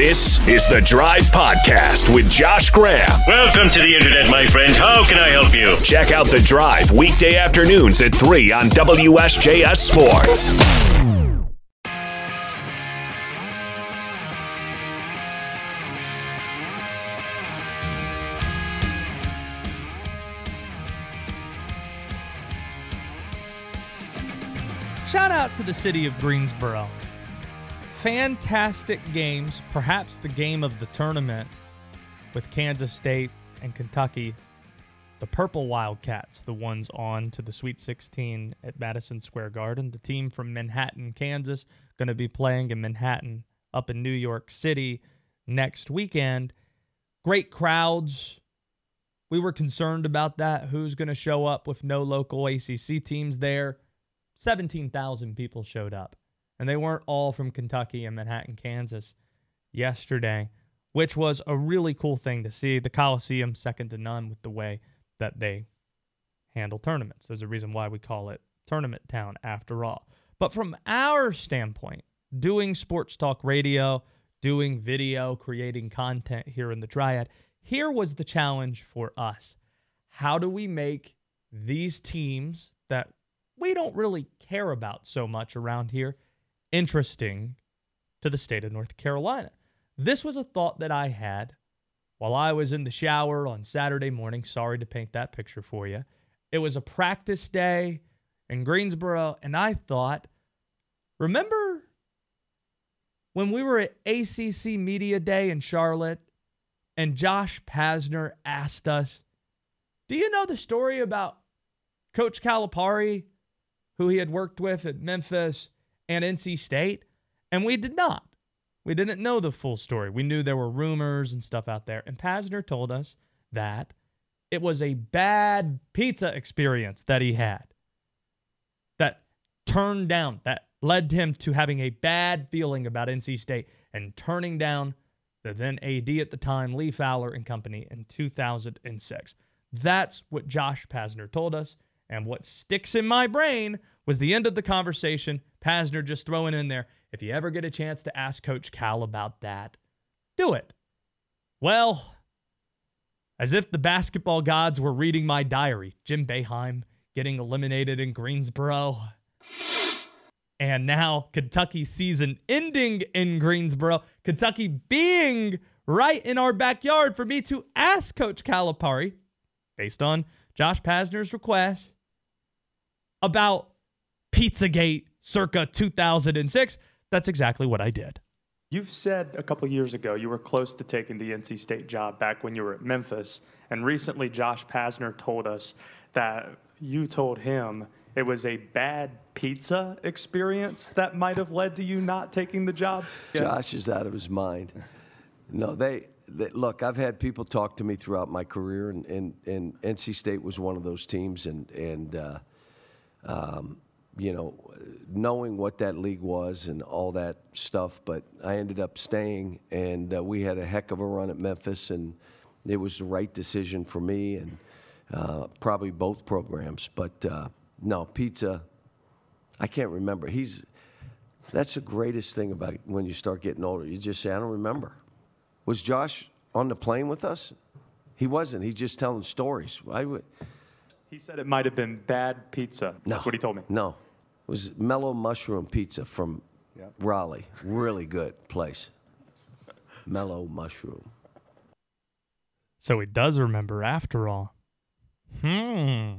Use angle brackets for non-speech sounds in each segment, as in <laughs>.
This is the Drive Podcast with Josh Graham. Welcome to the internet, my friend. How can I help you? Check out the Drive weekday afternoons at 3 on WSJS Sports. Shout out to the city of Greensboro. Fantastic games, perhaps the game of the tournament with Kansas State and Kentucky. The Purple Wildcats, the ones on to the Sweet 16 at Madison Square Garden. The team from Manhattan, Kansas, going to be playing in Manhattan up in New York City next weekend. Great crowds. We were concerned about that. Who's going to show up with no local ACC teams there? 17,000 people showed up. And they weren't all from Kentucky and Manhattan, Kansas yesterday, which was a really cool thing to see. The Coliseum, second to none with the way that they handle tournaments. There's a reason why we call it Tournament Town after all. But from our standpoint, doing sports talk radio, doing video, creating content here in the Triad, here was the challenge for us. How do we make these teams that we don't really care about so much around here interesting to the state of North Carolina. This was a thought that I had while I was in the shower on Saturday morning. Sorry to paint that picture for you. It was a practice day in Greensboro, and I thought, remember when we were at ACC Media Day in Charlotte and Josh Pastner asked us, Do you know the story about Coach Calipari who he had worked with at Memphis and NC State, and we did not. We didn't know the full story. We knew there were rumors and stuff out there. And Pastner told us that it was a bad pizza experience that he had that turned down, that led him to having a bad feeling about NC State and turning down the then AD at the time, Lee Fowler and company, in 2006. That's what Josh Pastner told us. And what sticks in my brain was the end of the conversation. Pastner just throwing in there, if you ever get a chance to ask Coach Cal about that, do it. Well, as if the basketball gods were reading my diary, Jim Boeheim getting eliminated in Greensboro. And now Kentucky season ending in Greensboro. Kentucky being right in our backyard for me to ask Coach Calipari, based on Josh Pastner's request, about Pizzagate circa 2006. That's exactly what I did. You've said a couple years ago you were close to taking the NC State job back when you were at Memphis. And recently, Josh Pastner told us that you told him it was a bad pizza experience that might have led to you not taking the job. <laughs> Josh is out of his mind. No, they, they look. I've had people talk to me throughout my career, and, and, and NC State was one of those teams, and and uh, um, you know, knowing what that league was and all that stuff. But I ended up staying, and uh, we had a heck of a run at Memphis, and it was the right decision for me and uh, probably both programs. But uh, no, pizza, I can't remember. He's that's the greatest thing about when you start getting older. You just say, I don't remember. Was Josh on the plane with us? He wasn't. He's just telling stories. I would. He said it might have been bad pizza. No. That's what he told me. No. It was Mellow Mushroom Pizza from Raleigh. Really good place. Mellow Mushroom. So he does remember after all. Hmm.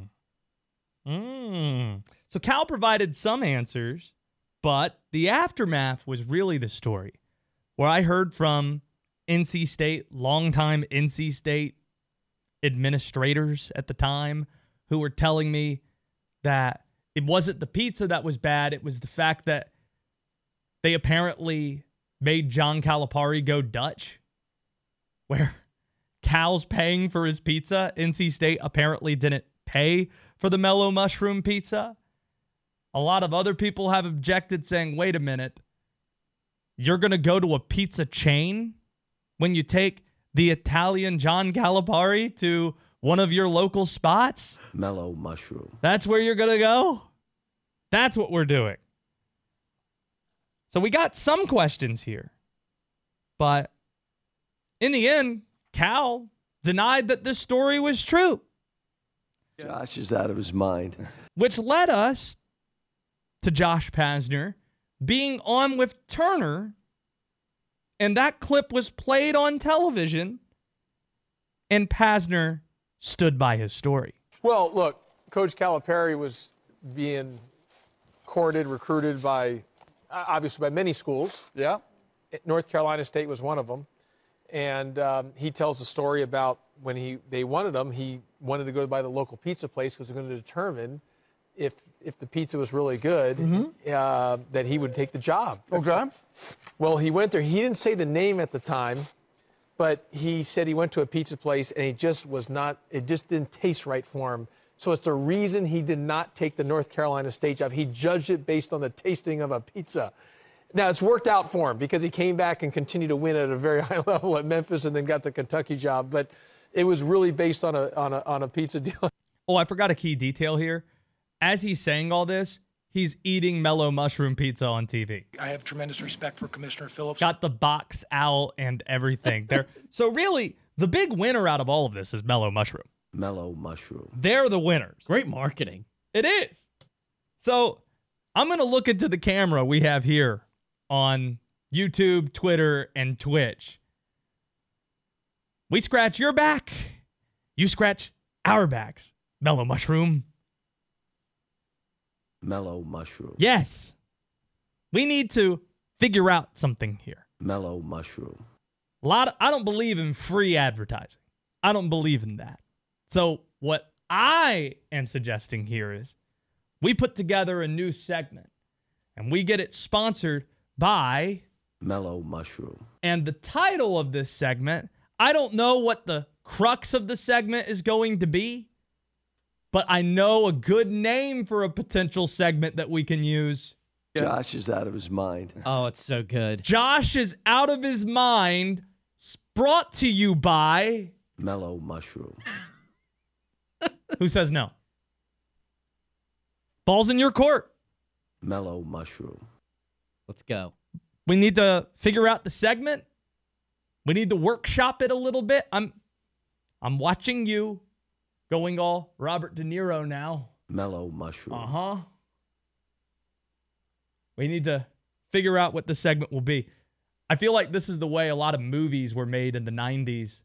Hmm. So Cal provided some answers, but the aftermath was really the story. Where I heard from NC State, longtime NC State administrators at the time, who were telling me that it wasn't the pizza that was bad, it was the fact that they apparently made John Calipari go Dutch, where Cal's paying for his pizza. NC State apparently didn't pay for the mellow mushroom pizza. A lot of other people have objected, saying, wait a minute, you're going to go to a pizza chain when you take the Italian John Calipari to one of your local spots? Mellow Mushroom. That's where you're going to go? That's what we're doing. So we got some questions here. But in the end, Cal denied that this story was true, Josh is out of his mind. which led us to Josh Pastner being on with Turner. And that clip was played on television, and Pastner stood by his story. Well, look, Coach Calipari was being courted, recruited by, obviously, by many schools. Yeah. North Carolina State was one of them. And um, he tells a story about when he they wanted him, he wanted to go by the local pizza place because they're going to determine if if the pizza was really good, uh, that he would take the job. Okay. Well, he went there. He didn't say the name at the time, but he said he went to a pizza place and it just was not, it just didn't taste right for him. So it's the reason he did not take the North Carolina State job. He judged it based on the tasting of a pizza. Now, it's worked out for him because he came back and continued to win at a very <laughs> high level at Memphis and then got the Kentucky job. But it was really based on a, on a, on a pizza deal. Oh, I forgot a key detail here. As he's saying all this, he's eating mellow mushroom pizza on TV. I have tremendous respect for Commissioner Phillips. Got the box out and everything there. <laughs> so really, the big winner out of all of this is mellow mushroom. Mellow mushroom. They're the winners. Great marketing. It is. So I'm going to look into the camera we have here on YouTube, Twitter, and Twitch. We scratch your back. You scratch our backs. Mellow mushroom. Mellow mushroom. Yes. We need to figure out something here. Mellow mushroom. A lot of, I don't believe in free advertising. I don't believe in that. So what I am suggesting here is we put together a new segment and we get it sponsored by Mellow mushroom. and the title of this segment, I don't know what the crux of the segment is going to be, but I know a good name for a potential segment that we can use. Josh is out of his mind. Oh, it's so good. Josh is out of his mind. Brought to you by Mellow mushroom. <laughs> who says no? Ball's in your court. Mellow mushroom. Let's go. We need to figure out the segment. We need to workshop it a little bit. I'm I'm watching you going all Robert De Niro now. Mellow mushroom. Uh-huh. We need to figure out what the segment will be. I feel like this is the way a lot of movies were made in the 90s.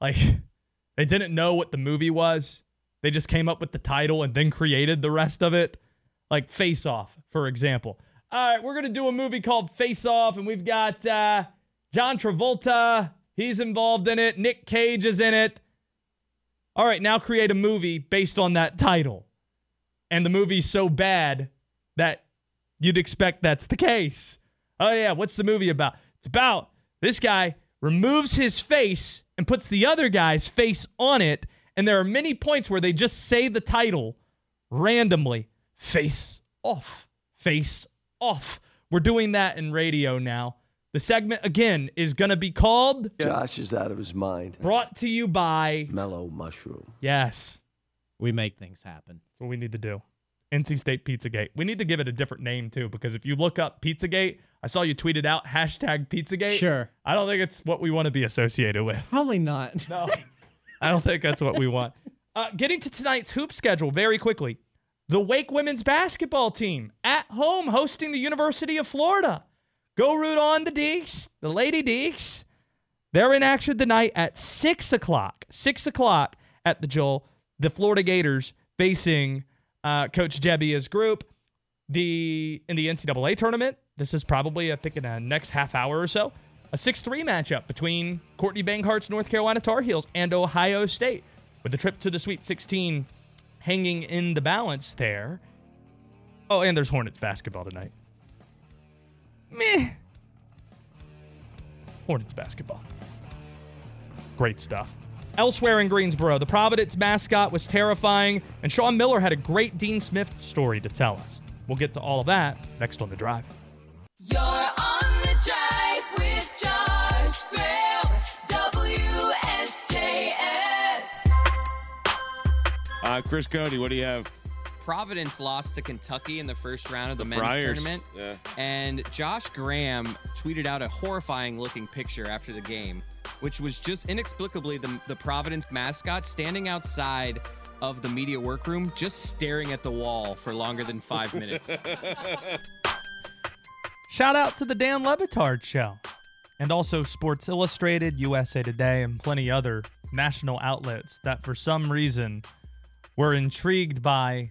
Like <laughs> they didn't know what the movie was. They just came up with the title and then created the rest of it. Like Face Off, for example. All right, we're going to do a movie called Face Off and we've got uh John Travolta, he's involved in it. Nick Cage is in it. All right, now create a movie based on that title and the movie's so bad that you'd expect that's the case. Oh, yeah, what's the movie about? It's about this guy removes his face and puts the other guy's face on it. And there are many points where they just say the title randomly face off, face off. We're doing that in radio now. The segment, again, is going to be called Josh is out of his mind. Brought to You by. Mellow mushroom. Yes. We make things happen. That's what we need to do. NC State Pizzagate. We need to give it a different name too, because if you look up Pizzagate, I saw you tweeted out hashtag Pizzagate. Sure. I don't think it's what we want to be associated with. Probably not. <laughs> No, I don't think that's what we want. Uh, getting to tonight's hoop schedule very quickly. The Wake women's basketball team at home hosting the University of Florida. Go root on the Deeks, the Lady Deeks. They're in action tonight at 6 o'clock. 6 o'clock at the Joel. The Florida Gators facing uh, Coach Gebbia's group. The In the NCAA tournament, this is probably, I think, in the next half hour or so, a 6 3 matchup between Courtney Banghart's North Carolina Tar Heels and Ohio State. With the trip to the Sweet 16 hanging in the balance there. Oh, and there's Hornets basketball tonight. Meh. Hornets basketball. Great stuff. Elsewhere in Greensboro, the Providence mascot was terrifying, and Sean Miller had a great Dean Smith story to tell us. We'll get to all of that next on the drive. You're on the drive with Josh Graham, WSJS. Uh, Chris Cody, what do you have? Providence lost to Kentucky in the first round of the, The men's Friars. tournament. Yeah. And Josh Graham tweeted out a horrifying looking picture after the game, which was just inexplicably the, the Providence mascot standing outside of the media workroom, just staring at the wall for longer than five <laughs> minutes. <laughs> Shout out to the Dan Le Batard show. And also Sports Illustrated, USA Today, and plenty other national outlets that for some reason were intrigued by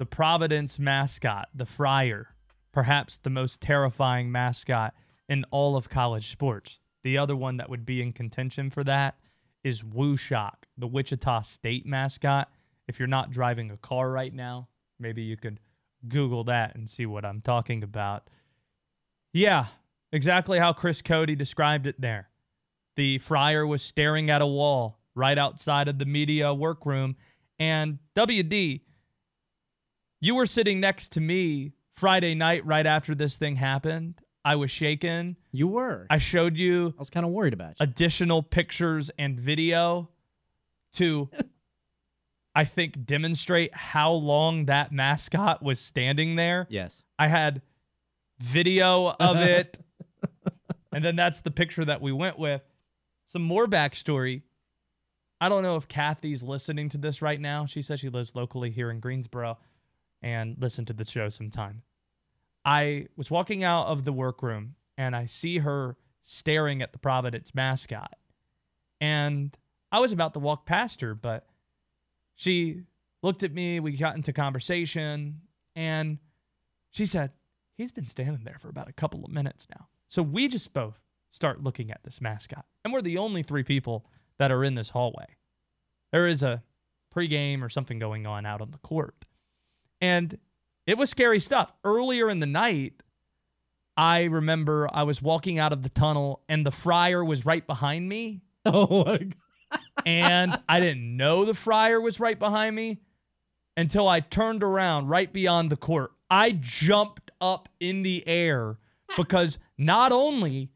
the Providence mascot, the Friar, perhaps the most terrifying mascot in all of college sports. The other one that would be in contention for that is WuShock, the Wichita State mascot. If you're not driving a car right now, maybe you could Google that and see what I'm talking about. Yeah, exactly how Chris Cody described it there. The friar was staring at a wall right outside of the media workroom. And WD, you were sitting next to me Friday night right after this thing happened. I was shaken. You were. I showed you I was kind of worried about you. additional pictures and video to, <laughs> I think, demonstrate how long that mascot was standing there. yes. I had video of <laughs> it. and then that's the picture that we went with. Some more backstory. I don't know if Kathy's listening to this right now. She says she lives locally here in Greensboro and listen to the show sometime. I was walking out of the workroom and I see her staring at the Providence mascot. And I was about to walk past her, but she looked at me. We got into conversation and she said, He's been standing there for about a couple of minutes now. So we just both start looking at this mascot. And we're the only three people that are in this hallway. There is a pregame or something going on out on the court. And it was scary stuff. Earlier in the night, I remember I was walking out of the tunnel and the friar was right behind me. <laughs> Oh my God. And I didn't know the friar was right behind me until I turned around right beyond the court. I jumped up in the air because not only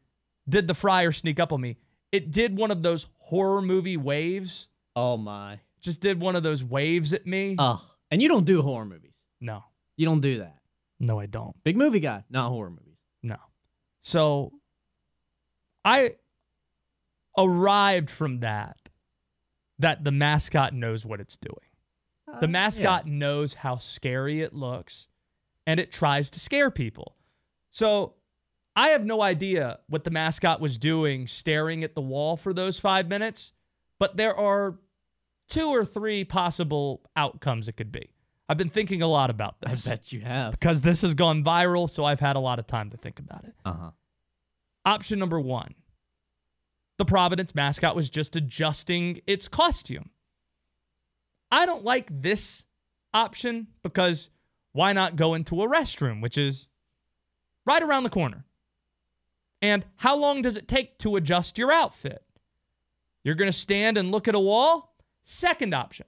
did the friar sneak up on me, it did one of those horror movie waves. Oh my. Just did one of those waves at me. Oh, and you don't do horror movies. No, You don't do that. no, I don't. Big movie guy, not horror movies. No. So I arrived from that that the mascot knows what it's doing. Uh, the mascot knows how scary it looks and it tries to scare people. So I have no idea what the mascot was doing staring at the wall for those five minutes, but there are two or three possible outcomes it could be. I've been thinking a lot about this. I bet you have. because this has gone viral, so I've had a lot of time to think about it. Uh huh. Option number one the Providence mascot was just adjusting its costume. I don't like this option because why not go into a restroom, which is right around the corner? And how long does it take to adjust your outfit? You're going to stand and look at a wall? Second option.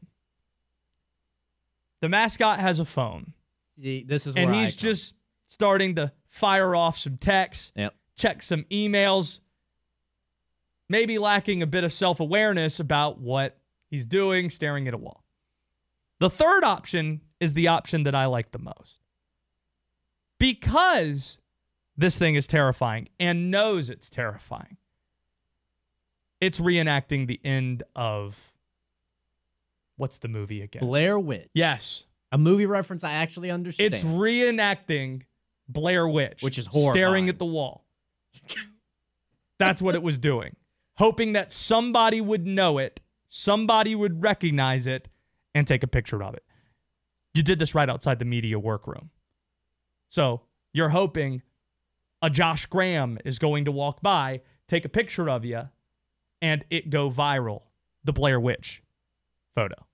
The mascot has a phone See, this is and where he's come. just starting to fire off some texts, Yep. check some emails, maybe lacking a bit of self awareness about what he's doing, staring at a wall. The third option is the option that I like the most. Because this thing is terrifying and knows it's terrifying, it's reenacting the end of what's the movie again? Blair Witch. Yes. A movie reference I actually understand. It's reenacting Blair Witch, Which is staring at the wall. That's what it was doing, hoping that somebody would know it, somebody would recognize it, and take a picture of it. You did this right outside the media workroom. So you're hoping a Josh Graham is going to walk by, take a picture of you, and it go viral. The Blair Witch photo.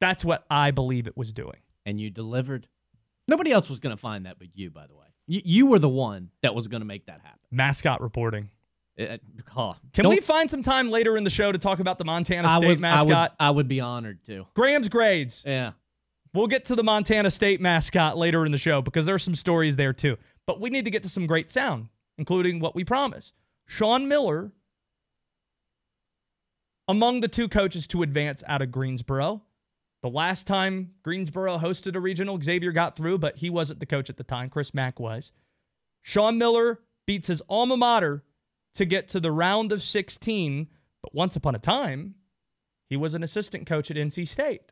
That's what I believe it was doing. and you delivered. Nobody else was going to find that but you, by the way. You, you were the one that was going to make that happen. Mascot reporting. Eh, eh, it- oh, Can we find some time later in the show to talk about the Montana I State would, mascot? I would, I would be honored to. Graham's grades. Yeah. We'll get to the Montana State mascot later in the show because there's some stories there too. But we need to get to some great sound, including what we promise. Sean Miller, among the two coaches to advance out of Greensboro. The last time Greensboro hosted a regional, Xavier got through, but he wasn't the coach at the time. Chris Mack was. Sean Miller beats his alma mater to get to the round of 16. But once upon a time, he was an assistant coach at NC State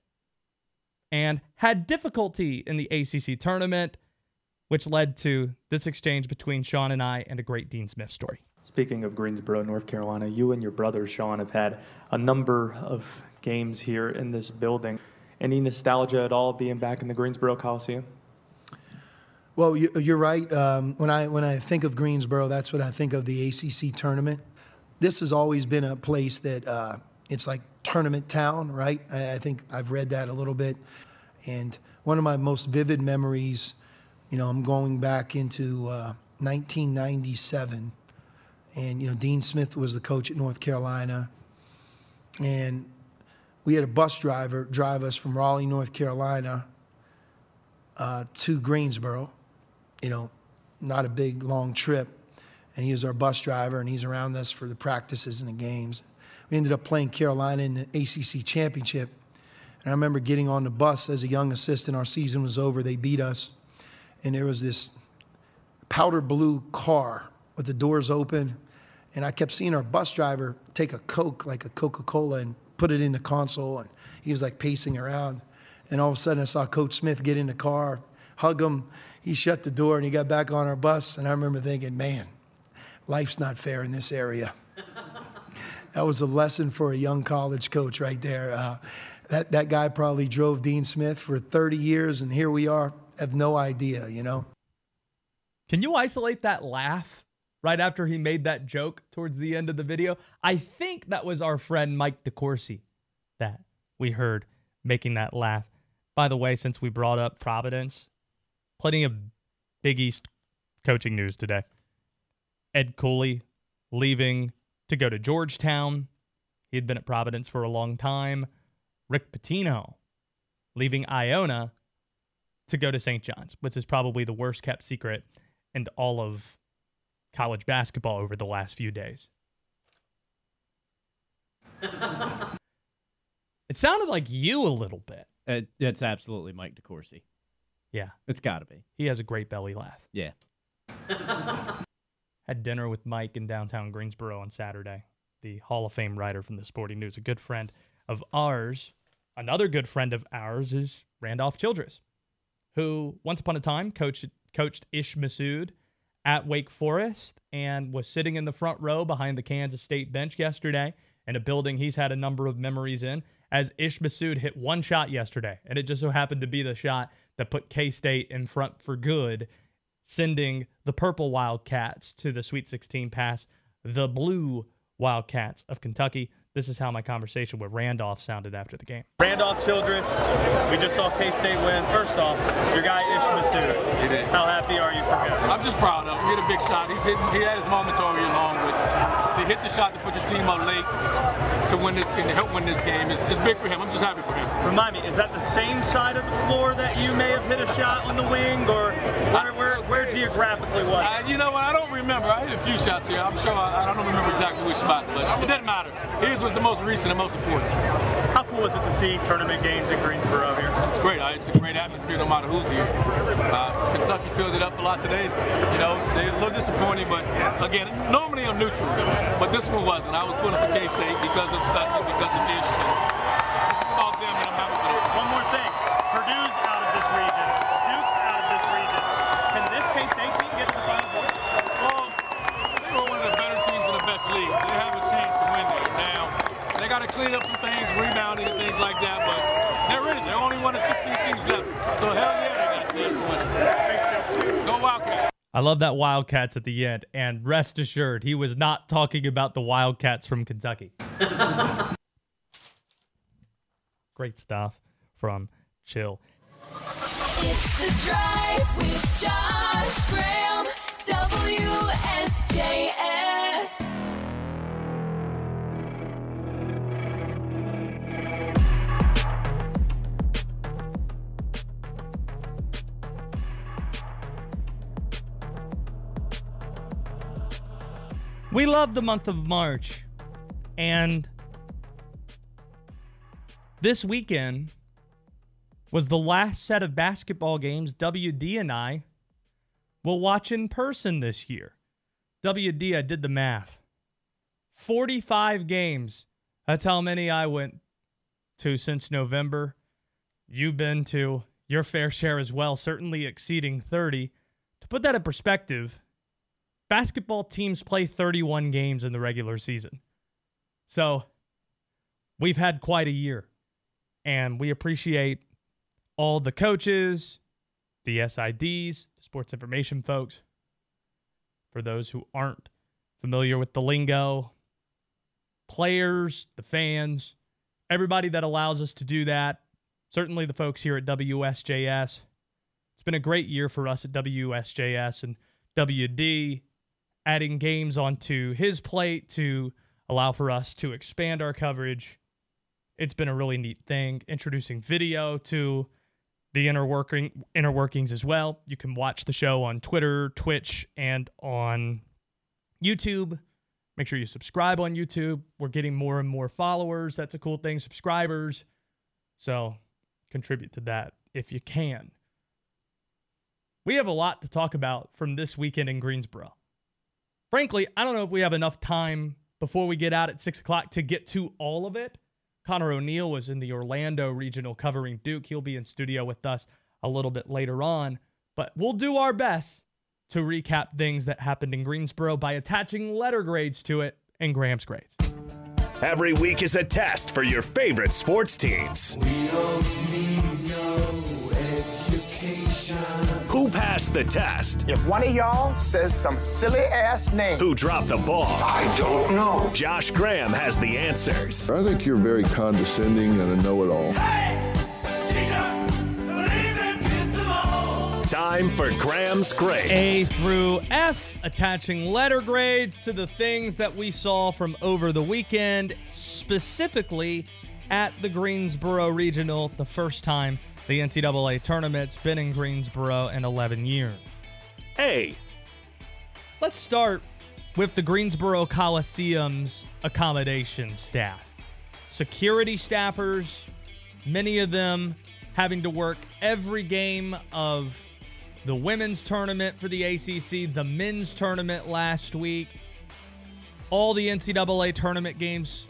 and had difficulty in the ACC tournament, which led to this exchange between Sean and I and a great Dean Smith story. Speaking of Greensboro, North Carolina, you and your brother Sean have had a number of games here in this building. Any nostalgia at all being back in the Greensboro Coliseum? Well, you- you're right. Um, when I when I think of Greensboro, that's what I think of the ACC tournament. This has always been a place that uh, it's like tournament town, right? I, I think I've read that a little bit, and one of my most vivid memories, you know, I'm going back into uh, 1997, and you know, Dean Smith was the coach at North Carolina, and we had a bus driver drive us from Raleigh, North Carolina, uh, to Greensboro. You know, not a big long trip, and he was our bus driver, and he's around us for the practices and the games. We ended up playing Carolina in the ACC championship, and I remember getting on the bus as a young assistant. Our season was over; they beat us, and there was this powder blue car with the doors open. And I kept seeing our bus driver take a Coke, like a Coca Cola, and put it in the console. And he was like pacing around. And all of a sudden, I saw Coach Smith get in the car, hug him. He shut the door and he got back on our bus. And I remember thinking, man, life's not fair in this area. <laughs> that was a lesson for a young college coach right there. Uh, that, that guy probably drove Dean Smith for 30 years, and here we are. Have no idea, you know? Can you isolate that laugh right after he made that joke towards the end of the video? I think that was our friend Mike DeCourcy that we heard making that laugh. By the way, since we brought up Providence, plenty of Big East coaching news today. Ed Cooley leaving to go to Georgetown. He had been at Providence for a long time. Rick Pitino leaving Iona to go to St. John's, which is probably the worst kept secret in all of college basketball over the last few days. <laughs> it sounded like you a little bit. Uh, that's absolutely Mike DeCourcy. Yeah. It's got to be. He has a great belly laugh. Yeah. <laughs> Had dinner with Mike in downtown Greensboro on Saturday. The Hall of Fame writer from the Sporting News, a good friend of ours. Another good friend of ours is Randolph Childress, who once upon a time coached coached Ish Massoud at Wake Forest and was sitting in the front row behind the Kansas State bench yesterday in a building he's had a number of memories in. As Ish Massoud hit one shot yesterday, and it just so happened to be the shot that put K State in front for good, sending the purple Wildcats to the Sweet 16 pass the blue Wildcats of Kentucky. This is how my conversation with Randolph sounded after the game. Randolph Childress, we just saw K State win. First off, your guy Ish Massoud. He did. How happy are you for him? I'm just proud of him. He hit a big shot. He's hitting, he had his moments all year long, but to hit the shot to put your team up late to win this game, to help win this game, is, is big for him. I'm just happy for him. Remind me, is that the same side of the floor that you may have hit a shot on the wing, or where, where, where geographically was it? Uh, you know what? I don't remember. I hit a few shots here. I'm sure I, I don't remember exactly which spot, but it doesn't matter. His was the most recent and most important. Cool is it to see tournament games in Greensboro here? It's great. It's a great atmosphere no matter who's here. Uh, Kentucky filled it up a lot today. You know, they're a little disappointing, but again, normally I'm neutral, but this one wasn't. I was pulling for K-State because of Sutton, because of Ish. This is about them, and I'm happy for them. One more thing. Purdue's out of this region. Duke's out of this region. Can this K-State team get to the Final Four? Well, they were one of the better teams in the best league. They have a chance to win there. Now, they got to clean up some things, rebounding and things like that, but they're ready. They're only one of 16 teams left. So, hell yeah, they got a chance to win. Go Wildcats. I love that Wildcats at the end, and rest assured, he was not talking about the Wildcats from Kentucky. <laughs> Great stuff from Chill. It's the drive with Josh Graham. WSJS. We love the month of March, and this weekend was the last set of basketball games WD and I will watch in person this year. WD, I did the math. 45 games. That's how many I went to since November. You've been to your fair share as well, certainly exceeding 30. To put that in perspective, basketball teams play 31 games in the regular season. So we've had quite a year, and we appreciate all the coaches, the SIDs, the sports information folks. For those who aren't familiar with the lingo, players, the fans, everybody that allows us to do that, certainly the folks here at WSJS. It's been a great year for us at WSJS and WD, adding games onto his plate to allow for us to expand our coverage. It's been a really neat thing, introducing video to the inner working inner workings as well. You can watch the show on Twitter, Twitch, and on YouTube. Make sure you subscribe on YouTube. We're getting more and more followers. That's a cool thing. Subscribers. So contribute to that if you can. We have a lot to talk about from this weekend in Greensboro. Frankly, I don't know if we have enough time before we get out at six o'clock to get to all of it. Conor O'Neill was in the Orlando regional covering Duke. He'll be in studio with us a little bit later on, but we'll do our best to recap things that happened in Greensboro by attaching letter grades to it and Graham's grades. Every week is a test for your favorite sports teams. Who passed the test? If one of y'all says some silly ass name, Who dropped the ball? I don't know. Josh Graham has the answers. I think you're very condescending and a know it all. Time for Graham's grades. A through F, attaching letter grades to the things that we saw from over the weekend, specifically at the Greensboro Regional, the first time the NCAA tournament's been in Greensboro in 11 years. Hey! Let's start with the Greensboro Coliseum's accommodation staff. Security staffers, many of them having to work every game of the women's tournament for the ACC, the men's tournament last week, all the NCAA tournament games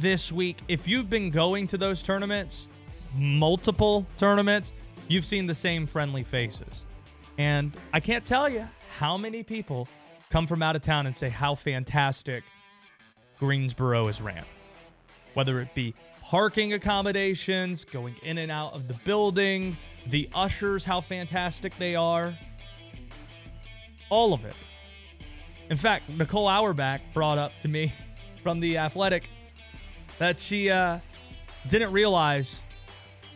this week. If you've been going to those tournaments, multiple tournaments, you've seen the same friendly faces. And I can't tell you how many people come from out of town and say how fantastic Greensboro is ran. Whether it be parking accommodations, going in and out of the building, the ushers, how fantastic they are. All of it. In fact, Nicole Auerbach brought up to me <laughs> from the Athletic that she uh, didn't realize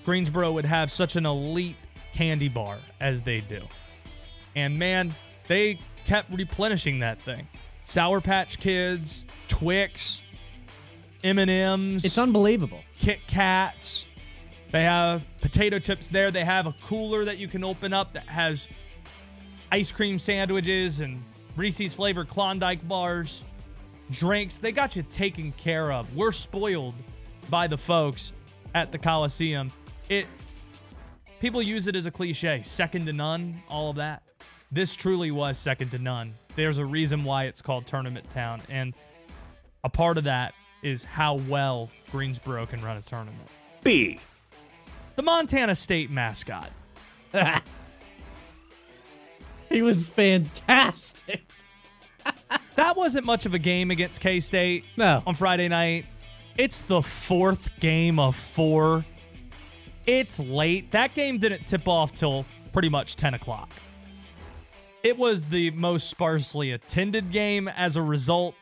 Greensboro would have such an elite candy bar as they do. And man, they kept replenishing that thing. Sour Patch Kids, Twix, M&Ms. It's unbelievable. Kit Kats. They have potato chips there. They have a cooler that you can open up that has ice cream sandwiches and Reese's flavored Klondike bars, drinks. They got you taken care of. We're spoiled by the folks at the Coliseum. It people use it as a cliche, second to none, all of that. This truly was second to none. There's a reason why it's called Tournament Town, and a part of that is how well Greensboro can run a tournament. B. The Montana State mascot. <laughs> He was fantastic. <laughs> that wasn't much of a game against K State No. on Friday night. It's the fourth game of four. It's late. That game didn't tip off till pretty much 10 o'clock. It was the most sparsely attended game as a result.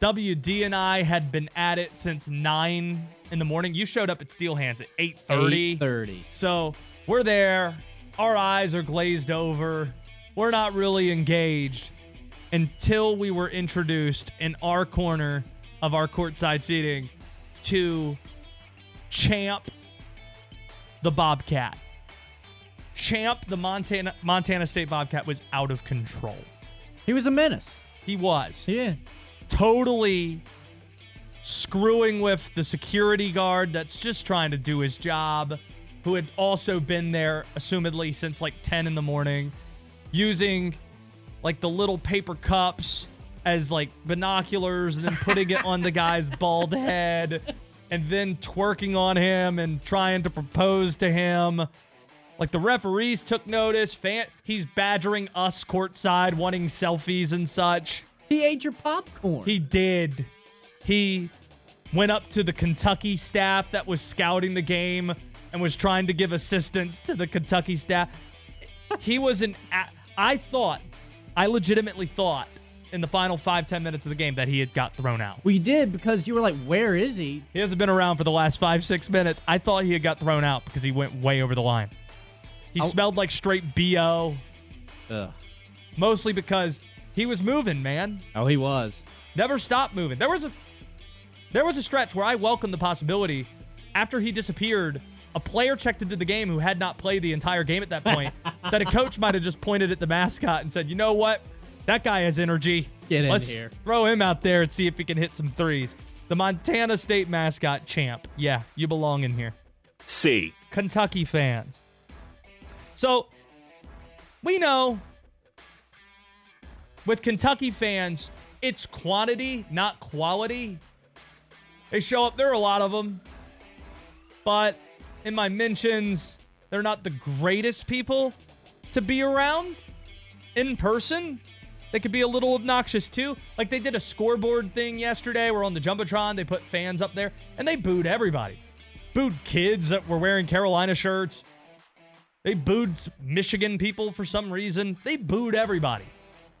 WD and I had been at it since 9 in the morning. You showed up at Steel Hands at 8:30. 8:30. So, we're there. Our eyes are glazed over. We're not really engaged until we were introduced in our corner of our courtside seating to Champ the Bobcat. Champ the Montana Montana State Bobcat was out of control. He was a menace. He was. Yeah. Totally screwing with the security guard that's just trying to do his job, who had also been there, assumedly, since like 10 in the morning, using like the little paper cups as like binoculars and then putting it on the guy's bald head <laughs> and then twerking on him and trying to propose to him. Like the referees took notice. Fan, he's badgering us courtside, wanting selfies and such. He ate your popcorn. He did. He went up to the Kentucky staff that was scouting the game and was trying to give assistance to the Kentucky staff. He was an. a- I thought, I legitimately thought in the final five, ten minutes of the game that he had got thrown out. We did because you were like, where is he? He hasn't been around for the last five, six minutes. I thought he had got thrown out because he went way over the line. He oh. smelled like straight BO. Ugh. Mostly because he was moving, man. Oh, he was. Never stopped moving. There was a there was a stretch where I welcomed the possibility after he disappeared, a player checked into the game who had not played the entire game at that point, <laughs> that a coach might have just pointed at the mascot and said, "You know what? That guy has energy. Get in Let's here." throw him out there and see if he can hit some threes. The Montana State mascot champ. Yeah, you belong in here. C. Kentucky fans. So, we know with Kentucky fans, it's quantity, not quality. They show up, there are a lot of them. But in my mentions, they're not the greatest people to be around in person. They could be a little obnoxious too. Like they did a scoreboard thing yesterday where on the Jumbotron they put fans up there and they booed everybody. Booed kids that were wearing Carolina shirts. They booed Michigan people for some reason. They booed everybody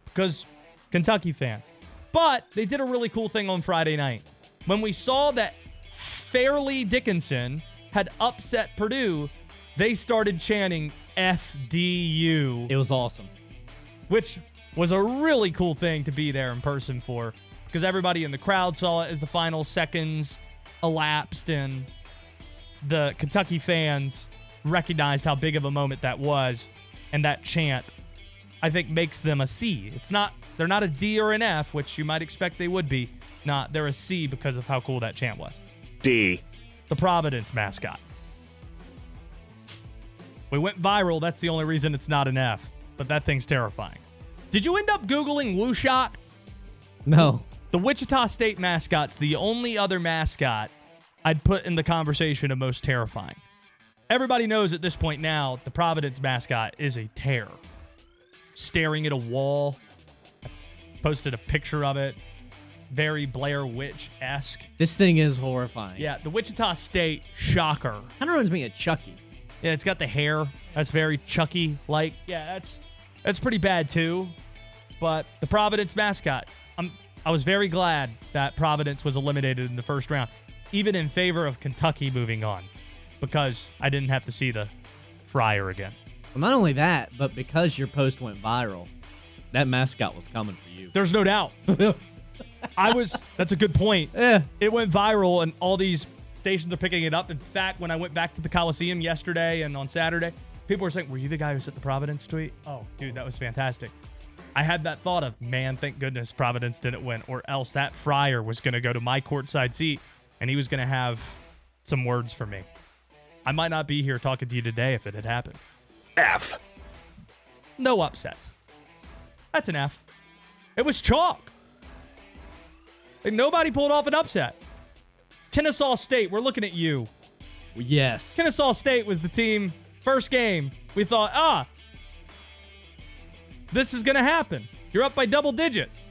because Kentucky fans. But they did a really cool thing on Friday night. When we saw that Fairleigh Dickinson had upset Purdue, they started chanting FDU. It was awesome. Which was a really cool thing to be there in person for because everybody in the crowd saw it as the final seconds elapsed and the Kentucky fans recognized how big of a moment that was and that chant I think makes them a C. It's not they're not a D or an F, which you might expect they would be. Not they're a C because of how cool that chant was. D. The Providence mascot. We went viral. That's the only reason it's not an F, but that thing's terrifying. Did you end up Googling WuShock? No. The Wichita State mascot's the only other mascot I'd put in the conversation of most terrifying. Everybody knows at this point now the Providence mascot is a terror. Staring at a wall. I posted a picture of it. Very Blair Witch esque. This thing is horrifying. Yeah, the Wichita State shocker. Kind of reminds me of Chucky. Yeah, it's got the hair. That's very Chucky like. Yeah, that's that's pretty bad too. But the Providence mascot, I'm I was very glad that Providence was eliminated in the first round, even in favor of Kentucky moving on, because I didn't have to see the Friar again. Well, not only that, but because your post went viral, that mascot was coming for you. There's no doubt. <laughs> I was. That's a good point. Yeah. It went viral, and all these stations are picking it up. In fact, when I went back to the Coliseum yesterday and on Saturday, people were saying, "Were you the guy who sent the Providence tweet?" Oh, dude, that was fantastic. I had that thought of, man, thank goodness Providence didn't win, or else that Friar was going to go to my courtside seat, and he was going to have some words for me. I might not be here talking to you today if it had happened. F. No upsets. That's an F. It was chalk. Like, nobody pulled off an upset. Kennesaw State, we're looking at you. Yes. Kennesaw State was the team, first game. We thought, ah, this is going to happen. You're up by double digits.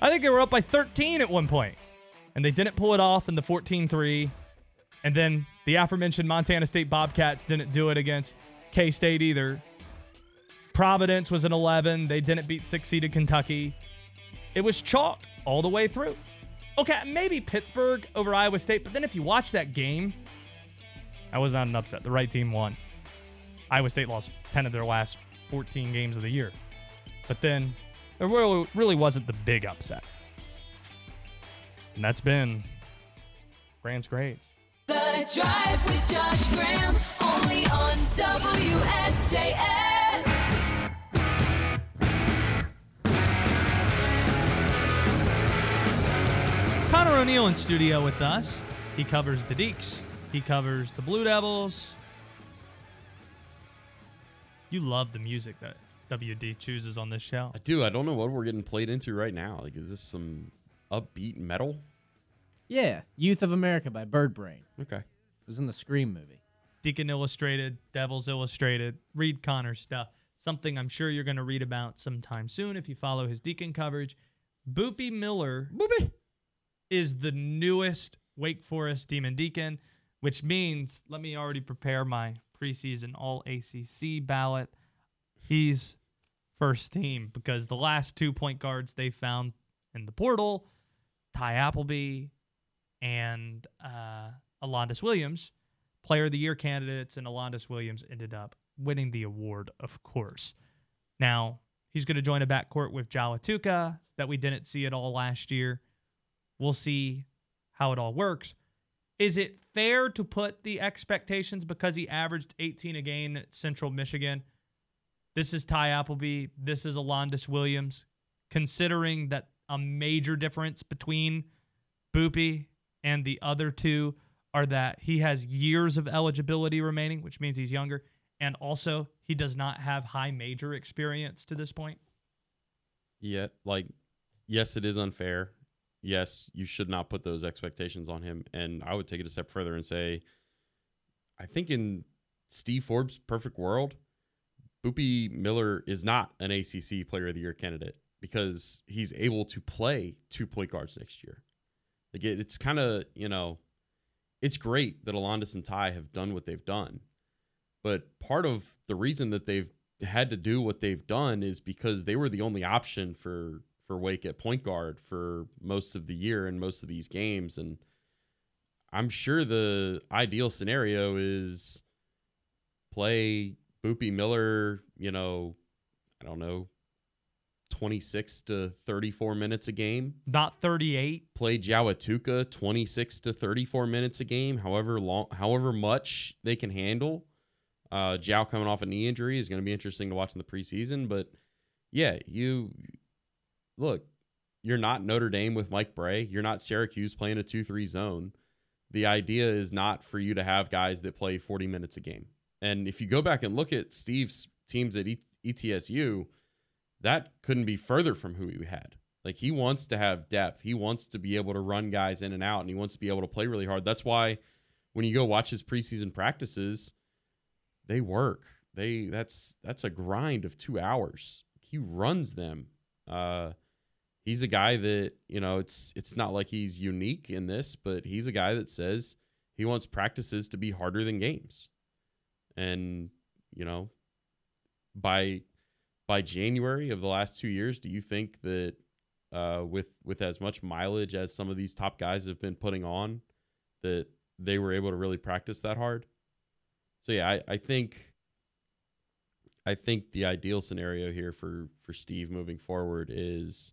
I think they were up by 13 at one point, and they didn't pull it off in the 14 3. And then the aforementioned Montana State Bobcats didn't do it against K State either. Providence was an 11. They didn't beat six seeded Kentucky. It was chalk all the way through. Okay, maybe Pittsburgh over Iowa State, but then if you watch that game, that was not an upset. The right team won. Iowa State lost 10 of their last 14 games of the year. But then there really, really wasn't the big upset. And that's been Grant's grade. The Drive with Josh Graham, only on WSJS. Conor O'Neill in studio with us. He covers the Deeks. He covers the Blue Devils. You love the music that WD chooses on this show. I do. I don't know what we're getting played into right now. Like, is this some upbeat metal? Yeah, Youth of America by Birdbrain. Okay. It was in the Scream movie. Deacon Illustrated, Devils Illustrated, read Conor stuff. Something I'm sure you're going to read about sometime soon if you follow his Deacon coverage. Boopie Miller Boopie. is the newest Wake Forest Demon Deacon, which means let me already prepare my preseason All ACC ballot. He's first team because the last two point guards they found in the portal, Ty Appleby and uh, Alondis Williams, player of the year candidates, and Alondis Williams ended up winning the award, of course. Now, he's going to join a backcourt with Jao Ituka that we didn't see at all last year. We'll see how it all works. Is it fair to put the expectations because he averaged 18 a game at Central Michigan? This is Ty Appleby. This is Alondis Williams. Considering that a major difference between Boopie and the other two are that he has years of eligibility remaining, which means he's younger, and also he does not have high major experience to this point. Yeah, like, yes, it is unfair. Yes, you should not put those expectations on him. And I would take it a step further and say, I think in Steve Forbes' perfect world, Boopie Miller is not an ACC Player of the Year candidate because he's able to play two point guards next year. Like it, it's kind of you know, it's great that Alondis and Ty have done what they've done, but part of the reason that they've had to do what they've done is because they were the only option for for Wake at point guard for most of the year and most of these games, and I'm sure the ideal scenario is play Boopie Miller, you know, I don't know, 26 to 34 minutes a game. Not 38. Play Jao Ituka 26 to 34 minutes a game, however long, however much they can handle. Uh, Jao coming off a knee injury is going to be interesting to watch in the preseason, but yeah, you look, you're not Notre Dame with Mike Brey. You're not Syracuse playing a 2 3 zone. The idea is not for you to have guys that play 40 minutes a game. And if you go back and look at Steve's teams at ETSU, that couldn't be further from who he had. Like he wants to have depth. He wants to be able to run guys in and out, and he wants to be able to play really hard. That's why when you go watch his preseason practices, they work. They that's that's a grind of two hours. He runs them. Uh, he's a guy that you know it's it's not like he's unique in this, but he's a guy that says he wants practices to be harder than games. And you know, by by January of the last two years, do you think that uh, with with as much mileage as some of these top guys have been putting on, that they were able to really practice that hard? So yeah, I, I think I think the ideal scenario here for for Steve moving forward is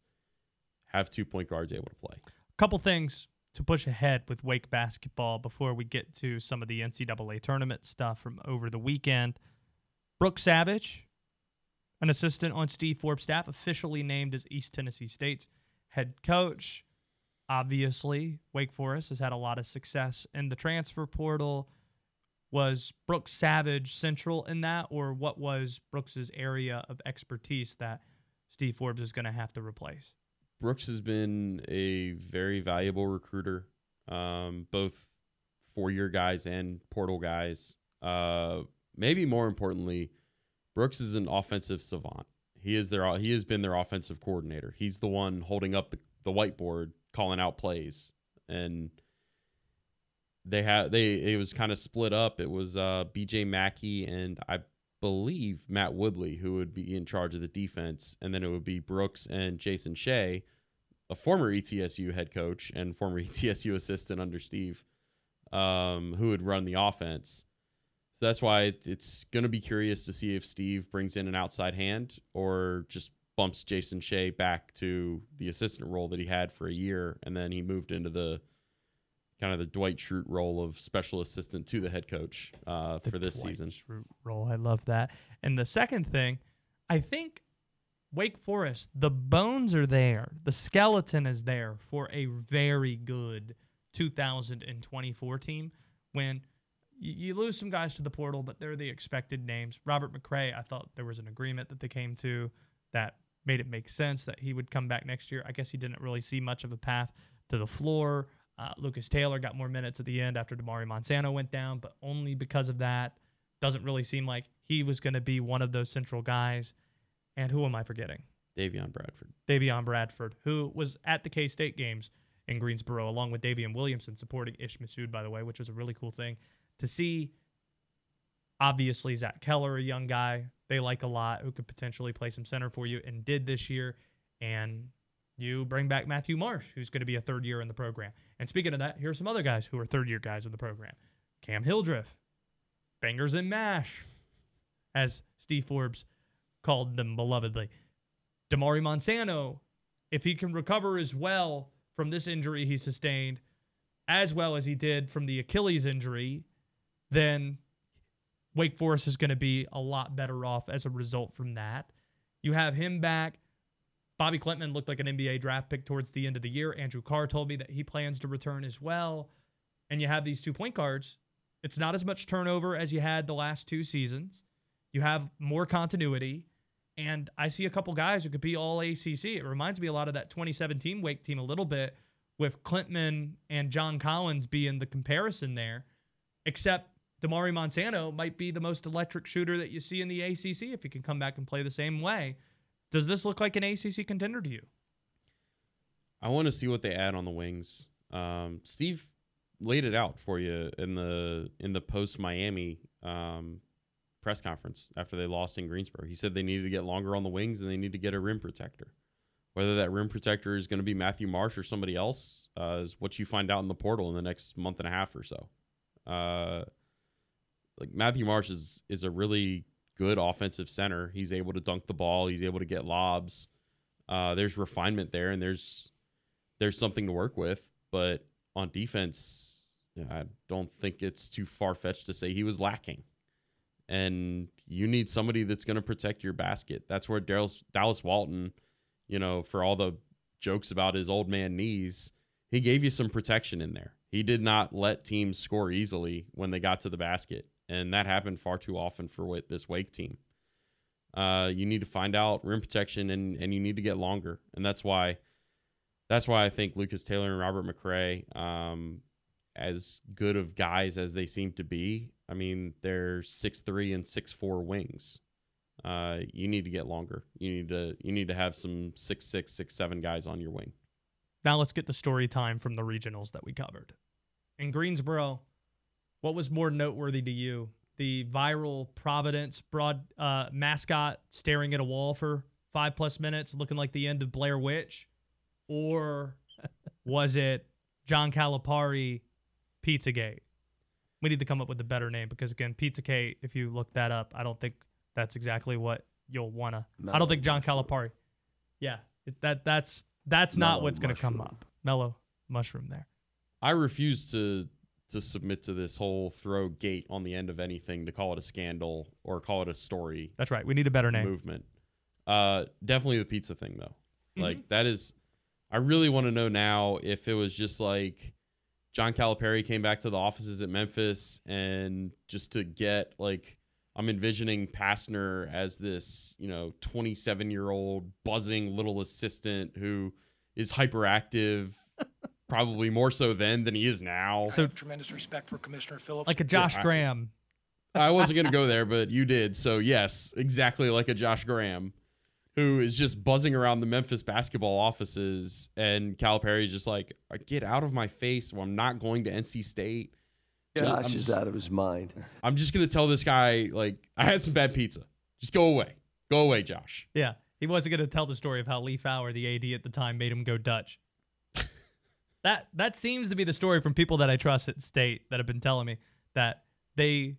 have two point guards able to play. A couple things to push ahead with Wake basketball before we get to some of the NCAA tournament stuff from over the weekend. Brooks Savage, an assistant on Steve Forbes' staff, officially named as East Tennessee State's head coach. Obviously, Wake Forest has had a lot of success in the transfer portal. Was Brooks Savage central in that, or what was Brooks's area of expertise that Steve Forbes is going to have to replace? Brooks has been a very valuable recruiter, um, both four year guys and portal guys. Uh, maybe more importantly, Brooks is an offensive savant. He is their he has been their offensive coordinator. He's the one holding up the, the whiteboard, calling out plays, and they had they it was kind of split up. It was uh, B.J. McKie and I believe Matt Woodley who would be in charge of the defense, and then it would be Brooks and Jason Shay, a former ETSU head coach and former <laughs> ETSU assistant under Steve, um, who would run the offense. So that's why it, it's going to be curious to see if Steve brings in an outside hand or just bumps Jason Shay back to the assistant role that he had for a year, and then he moved into the kind of the Dwight Schrute role of special assistant to the head coach uh, for this Dwight season. Schrute role. I love that. And the second thing, I think Wake Forest, the bones are there. The skeleton is there for a very good 2024 team when you, you lose some guys to the portal, but they're the expected names. Robert McRae, I thought there was an agreement that they came to that made it make sense that he would come back next year. I guess he didn't really see much of a path to the floor. Uh, Lucas Taylor got more minutes at the end after Damari Monsanto went down, but only because of that. Doesn't really seem like he was going to be one of those central guys. And who am I forgetting? Davion Bradford. Davion Bradford, who was at the K State games in Greensboro, along with Davion Williamson, supporting Ish Massoud, by the way, which was a really cool thing to see. Obviously, Zach Keller, a young guy they like a lot, who could potentially play some center for you, and did this year. And you bring back Matthew Marsh, who's going to be a third year in the program. And speaking of that, here are some other guys who are third year guys in the program Cam Hildreth, Bangers and Mash, as Steve Forbes called them belovedly. Damari Monsanto, if he can recover as well from this injury he sustained, as well as he did from the Achilles injury, then Wake Forest is going to be a lot better off as a result from that. You have him back. Bobby Klintman looked like an NBA draft pick towards the end of the year. Andrew Carr told me that he plans to return as well. And you have these two point guards. It's not as much turnover as you had the last two seasons. You have more continuity. And I see a couple guys who could be all ACC. It reminds me a lot of that 2017 Wake team a little bit, with Klintman and John Collins being the comparison there. Except Damari Monsanto might be the most electric shooter that you see in the ACC if he can come back and play the same way. Does this look like an ACC contender to you? I want to see what they add on the wings. Um, Steve laid it out for you in the in the post Miami um, press conference after they lost in Greensboro. He said they needed to get longer on the wings and they need to get a rim protector. Whether that rim protector is going to be Matthew Marsh or somebody else uh, is what you find out in the portal in the next month and a half or so. Uh, like Matthew Marsh is is a really good offensive center. He's able to dunk the ball. He's able to get lobs. Uh, there's refinement there, and there's there's something to work with. But on defense, I don't think it's too far fetched to say he was lacking. And you need somebody that's going to protect your basket. That's where Dallas, Dallas Walton, you know, for all the jokes about his old man knees, he gave you some protection in there. He did not let teams score easily when they got to the basket and that happened far too often for this Wake team. Uh, you need to find out rim protection, and and you need to get longer, and that's why that's why I think Lucas Taylor and Robert McRae, um, as good of guys as they seem to be, I mean they're six three and six four wings. Uh, you need to get longer. You need to you need to have some six six six seven guys on your wing. Now let's get the story time from the regionals that we covered. In Greensboro, what was more noteworthy to you? The viral Providence broad uh, mascot staring at a wall for five plus minutes, looking like the end of Blair Witch, or <laughs> was it John Calipari Pizzagate? We need to come up with a better name because again, Pizzagate. If you look that up, I don't think that's exactly what you'll wanna. I don't think John Calipari. Yeah, that that's that's not what's gonna come up. Mellow mushroom there. I refuse to to submit to this whole throw gate on the end of anything to call it a scandal or call it a story. That's right. We need a better name. Movement. Uh, definitely the pizza thing though. Mhm. Like that is, I really want to know now if it was just like John Calipari came back to the offices at Memphis and just to get like. I'm envisioning Pastner as this, you know, 27 year old buzzing little assistant who is hyperactive, <laughs> probably more so then than he is now. I have tremendous respect for Commissioner Phillips. Like a Josh I- Graham. I wasn't going to go <laughs> there, but you did. So, yes, exactly like a Josh Graham who is just buzzing around the Memphis basketball offices. And Calipari is just like, get out of my face. Well, I'm not going to NC State. Josh I'm is just- out of his mind. <laughs> I'm just going to tell this guy, like, I had some bad pizza. Just go away. Go away, Josh. Yeah, he wasn't going to tell the story of how Lee Fowler, the AD at the time, made him go Dutch. That that seems to be the story from people that I trust at State that have been telling me that they,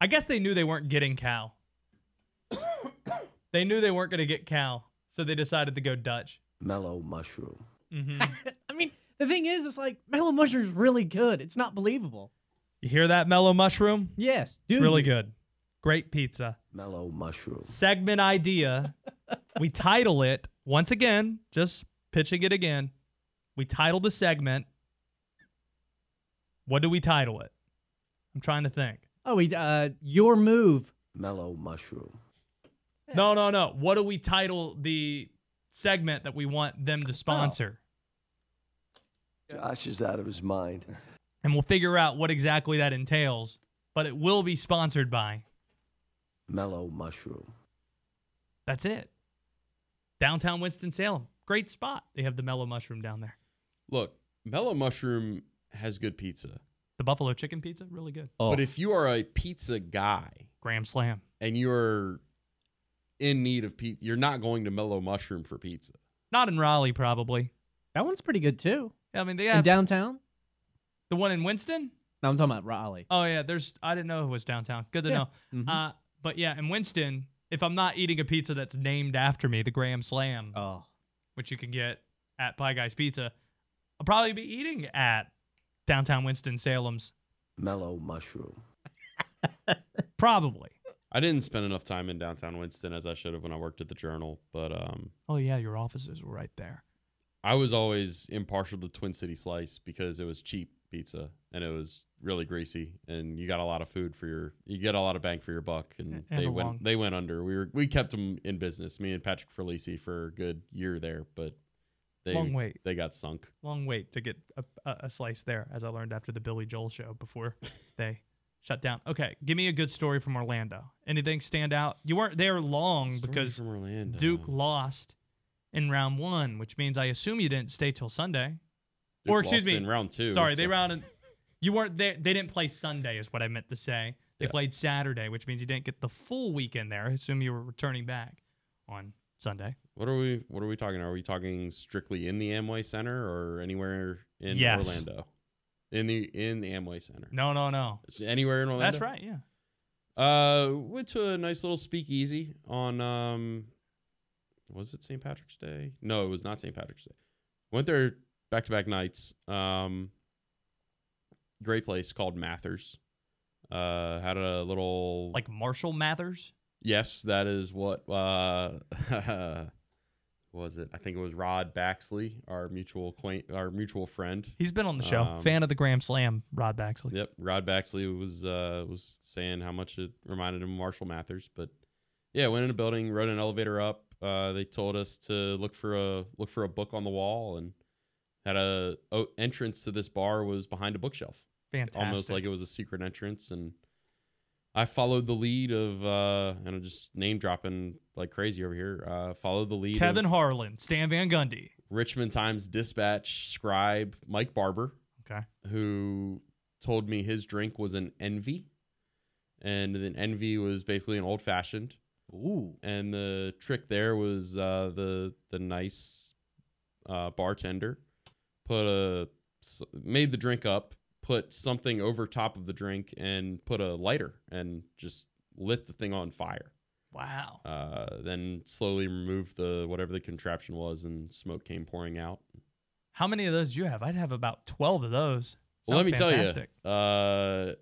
I guess they knew they weren't getting Cal. they knew they weren't going to get Cal, so they decided to go Dutch. Mellow mushroom. hmm <laughs> I mean, the thing is, it's like Mellow Mushroom's really good. It's not believable. You hear that, Mellow Mushroom? Yes, do really you? good. Great pizza. Mellow mushroom. segment idea. <laughs> we title it once again, just pitching it again. We title the segment. What do we title it? I'm trying to think. Oh, we uh, your move. Mellow mushroom. No, no, no. What do we title the segment that we want them to sponsor? Josh is out of his mind. And we'll figure out what exactly that entails. But it will be sponsored by. Mellow mushroom. That's it. Downtown Winston-Salem. Great spot. They have the mellow mushroom down there. Look, Mellow Mushroom has good pizza. The buffalo chicken pizza, really good. But if you are a pizza guy, Graham Slam, and you're in need of pizza, you're not going to Mellow Mushroom for pizza. Not in Raleigh, probably. That one's pretty good too. Yeah, I mean they have In have downtown? the one in Winston. No, I'm talking about Raleigh. Oh yeah, there's. I didn't know it was downtown. Good to Yeah. know. Mhm. Uh, but yeah, in Winston, if I'm not eating a pizza that's named after me, the Graham Slam, oh. which you can get at Pie Guys Pizza, I'll probably be eating at downtown Winston Salem's. Mellow mushroom. <laughs> Probably. I didn't spend enough time in downtown Winston as I should have when I worked at the Journal, but um, Oh yeah, your offices were right there. I was always impartial to Twin City Slice because it was cheap pizza and it was really greasy and you got a lot of food for your you get a lot of bang for your buck and, And they went long- they went under. We were we kept them in business. Me and Patrick Felici for a good year there, but they Long wait. they got sunk. Long wait to get a, a, slice there, as I learned after the Billy Joel show before <laughs> they shut down. Okay, give me a good story from Orlando. Anything stand out? You weren't there long because. Duke lost in round one, which means I assume you didn't stay till Sunday. Duke or excuse me, in round two, Sorry, they so- rounded. You weren't there. They didn't play Sunday, is what I meant to say. They Yeah. played Saturday, which means you didn't get the full weekend there. I assume you were returning back on Sunday. What are we what are we talking? Are we talking strictly in the Amway Center or anywhere in Yes. Orlando? In the in the Amway Center. No, no, no. It's Anywhere in Orlando? That's right. Yeah. Uh, went to a nice little speakeasy on um, was it St. Patrick's Day? No, it was not St. Patrick's Day. Went there back to back nights. Um, great place called Mathers. Uh, had a little Like Marshall Mathers. yes, that is what uh, <laughs> was it? I think it was Rod Baxley, our mutual acquaint, our mutual friend. He's been on the show. Um, Fan of the Graham Slam, Rod Baxley. Yep, Rod Baxley was uh, was saying how much it reminded him of Marshall Mathers, but yeah, went in a building, rode an elevator up. Uh, they told us to look for a look for a book on the wall, and had a o- entrance to this bar was behind a bookshelf, Fantastic. almost like it was a secret entrance. And I followed the lead of, uh, and I'm just name dropping like crazy over here. Uh, followed the lead. Kevin Harlan, Stan Van Gundy. Richmond Times Dispatch scribe Mike Barber Okay. who told me his drink was an envy. And an envy was basically an old fashioned. Ooh. And the trick there was uh, the the nice uh, bartender put a made the drink up, put something over top of the drink, and put a lighter and just lit the thing on fire. Wow. Uh, then slowly removed the whatever the contraption was, and smoke came pouring out. How many of those do you have? I'd have about 12 of those. Well, let me fantastic. tell you, uh,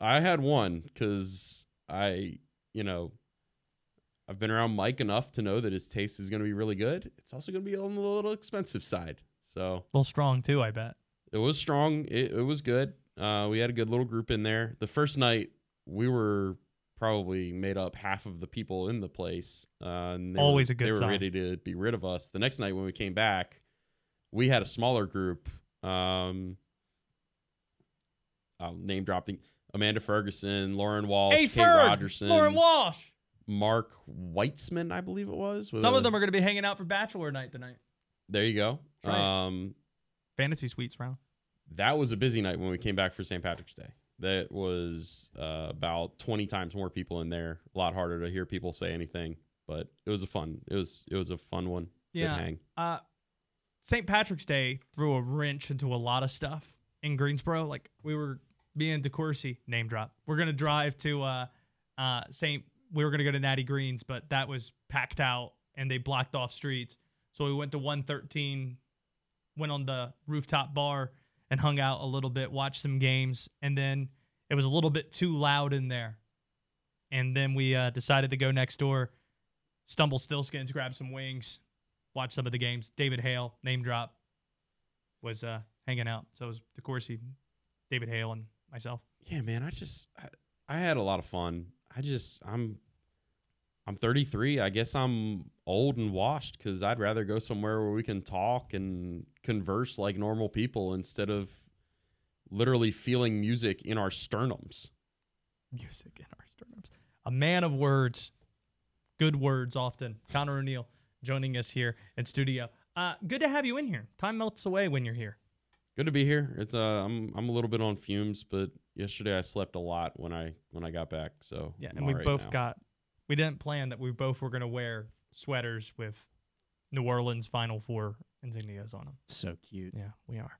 I had one because I, you know, I've been around Mike enough to know that his taste is going to be really good. It's also going to be on the little expensive side. So A little strong, too, I bet. It was strong. It, it was good. Uh, we had a good little group in there. The first night, we were probably made up half of the people in the place. Uh, and they Always were, a good They were sign. ready to be rid of us. The next night when we came back, we had a smaller group. Um, I'll name dropping Amanda Ferguson, Lauren Walsh, Hey, Kate Ferg, Rogerson, Lauren Walsh. Mark Weitzman, I believe it was. Some a- of them are going to be hanging out for Bachelor Night tonight. There you go. Right. Um, Fantasy Suites round. that was a busy night when we came back for St. Patrick's Day. That was uh, about 20 times more people in there. A lot harder to hear people say anything, but it was a fun. It was it was a fun one. Yeah. hang. Uh, St. Patrick's Day threw a wrench into a lot of stuff in Greensboro. Like we were being DeCourcy name drop. We're gonna drive to uh, uh, St. We were gonna go to Natty Greene's, but that was packed out and they blocked off streets. So we went to 113, went on the rooftop bar and hung out a little bit, watched some games, and then it was a little bit too loud in there. And then we uh, decided to go next door, Stumble Stilskins, grab some wings, watch some of the games. David Hale, name drop, was uh, hanging out. So it was DeCourcy, David Hale, and myself. yeah, man, I just I, I had a lot of fun. I just I'm I'm 33. I guess I'm old and washed because I'd rather go somewhere where we can talk and converse like normal people instead of literally feeling music in our sternums. Music in our sternums. A man of words, good words often. Conor O'Neill joining us here in studio. Uh, good to have you in here. Time melts away when you're here. Good to be here. It's uh, I'm I'm a little bit on fumes, but yesterday I slept a lot when I when I got back. So Yeah, I'm and we both now. got. We didn't plan that we both were going to wear sweaters with New Orleans Final Four insignias on them. So cute. Yeah, we are.